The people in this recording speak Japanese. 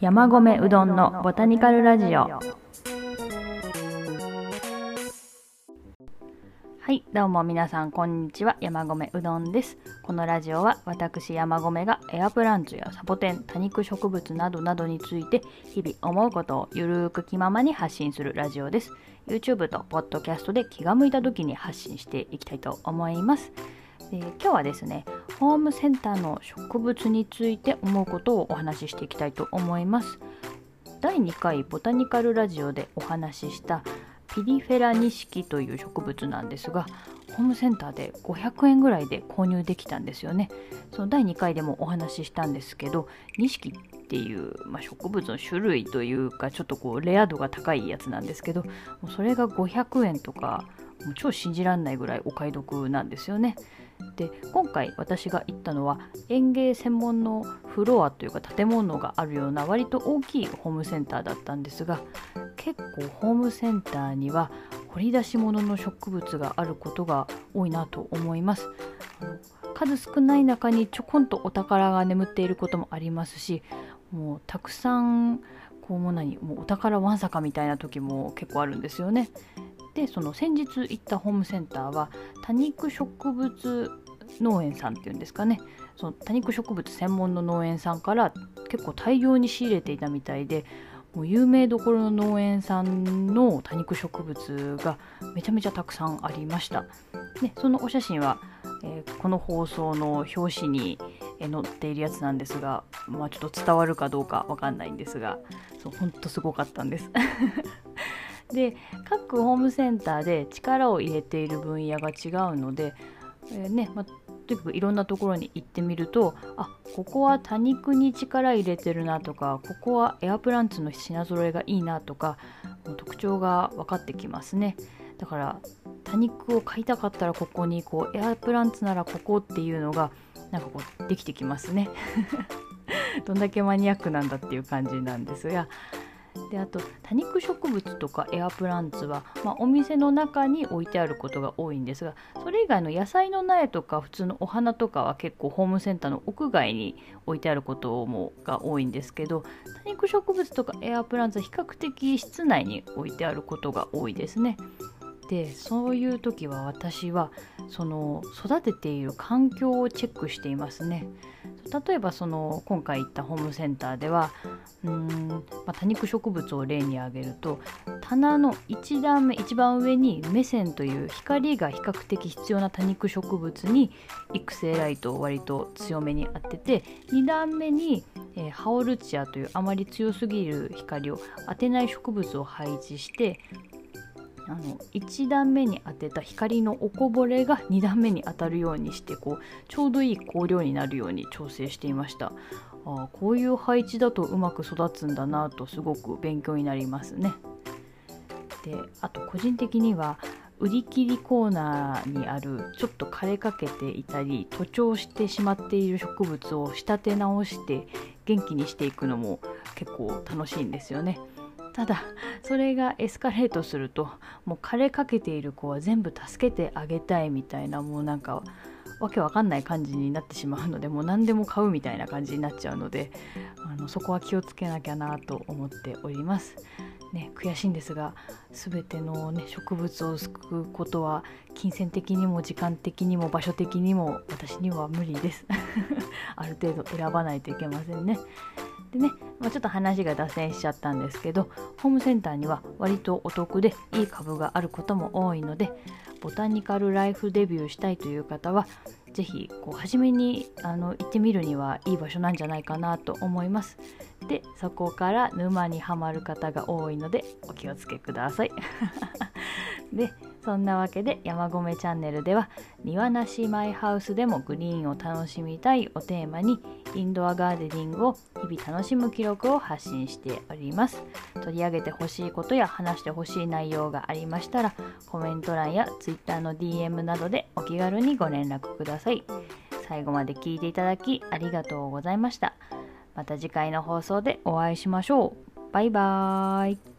山米うどんのボタニカルラジオ。はいどうも皆さんこんにちは。山米うどんです。このラジオは私山米がエアプランツやサボテン多肉植物などなどについて日々思うことをゆるーく気ままに発信するラジオです。YouTube と Podcast で気が向いた時に発信していきたいと思います。えー、今日はですねホームセンターの植物について思うことをお話ししていきたいと思います。第2回ボタニカルラジオでお話ししたピリフェラニシキという植物なんですがホームセンターで500円ぐらいで購入できたんですよね。その第2回でもお話ししたんですけど錦っていう、まあ、植物の種類というかちょっとこうレア度が高いやつなんですけどもうそれが500円とかもう超信じらんないぐらいお買い得なんですよね。で今回私が行ったのは園芸専門のフロアというか建物があるような割と大きいホームセンターだったんですが結構ホームセンターには掘り出し物の植物があることが多いなと思います。数少ない中にちょこんとお宝が眠っていることもありますしもうたくさんこうも何もうお宝わんさかみたいな時も結構あるんですよね。でその先日行ったホームセンターは多肉植物農園さんっていうんですかねその多肉植物専門の農園さんから結構大量に仕入れていたみたいでもう有名どころの農園さんの多肉植物がめちゃめちゃたくさんありました。でそのお写真は、えー、この放送の表紙に載っているやつなんですが、まあ、ちょっと伝わるかどうかわかんないんですがそうほんとすごかったんです。で各ホームセンターで力を入れている分野が違うので、えー、ねまあ、とにかくいろんなところに行ってみるとあここは多肉に力入れてるなとかここはエアプランツの品揃えがいいなとか特徴が分かってきますね。だから多肉を買いたかったらここにこうエアプランツならここっていうのがなんかこうできてきますね。どんだけマニアックなんだっていう感じなんですがであと多肉植物とかエアプランツは、まあ、お店の中に置いてあることが多いんですがそれ以外の野菜の苗とか普通のお花とかは結構ホームセンターの屋外に置いてあることもが多いんですけど多肉植物とかエアプランツは比較的室内に置いてあることが多いですね。でそういう時は私はその育てている環境をチェックしていますね。例えばその今回行ったホームセンターではうん、まあ、多肉植物を例に挙げると棚の1段目一番上にメセンという光が比較的必要な多肉植物に育成ライトを割と強めに当てて2段目に、えー、ハオルチアというあまり強すぎる光を当てない植物を配置してあの1段目に当てた光のおこぼれが2段目に当たるようにしてこうちょうどいい光量になるように調整していましたあこういう配置だとうまく育つんだなとすごく勉強になりますねであと個人的には売り切りコーナーにあるちょっと枯れかけていたり徒長してしまっている植物を仕立て直して元気にしていくのも結構楽しいんですよね。ただそれがエスカレートするともう枯れかけている子は全部助けてあげたいみたいなもうなんかわけわかんない感じになってしまうのでもう何でも買うみたいな感じになっちゃうのであのそこは気をつけなきゃなと思っております。ね、悔しいんですが全ての、ね、植物を救うことは金銭的にも時間的にも場所的にも私には無理です ある程度選ばないといけませんねでね、まあ、ちょっと話が脱線しちゃったんですけどホームセンターには割とお得でいい株があることも多いのでボタニカルライフデビューしたいという方は是非初めにあの行ってみるにはいい場所なんじゃないかなと思います。でそこから沼にはまる方が多いのでお気をつけください。でそんなわけで山込チャンネルでは庭なしマイハウスでもグリーンを楽しみたいをテーマにインドアガーデニングを日々楽しむ記録を発信しております。取り上げてほしいことや話してほしい内容がありましたらコメント欄や Twitter の DM などでお気軽にご連絡ください。最後まで聞いていただきありがとうございました。また次回の放送でお会いしましょう。バイバーイ。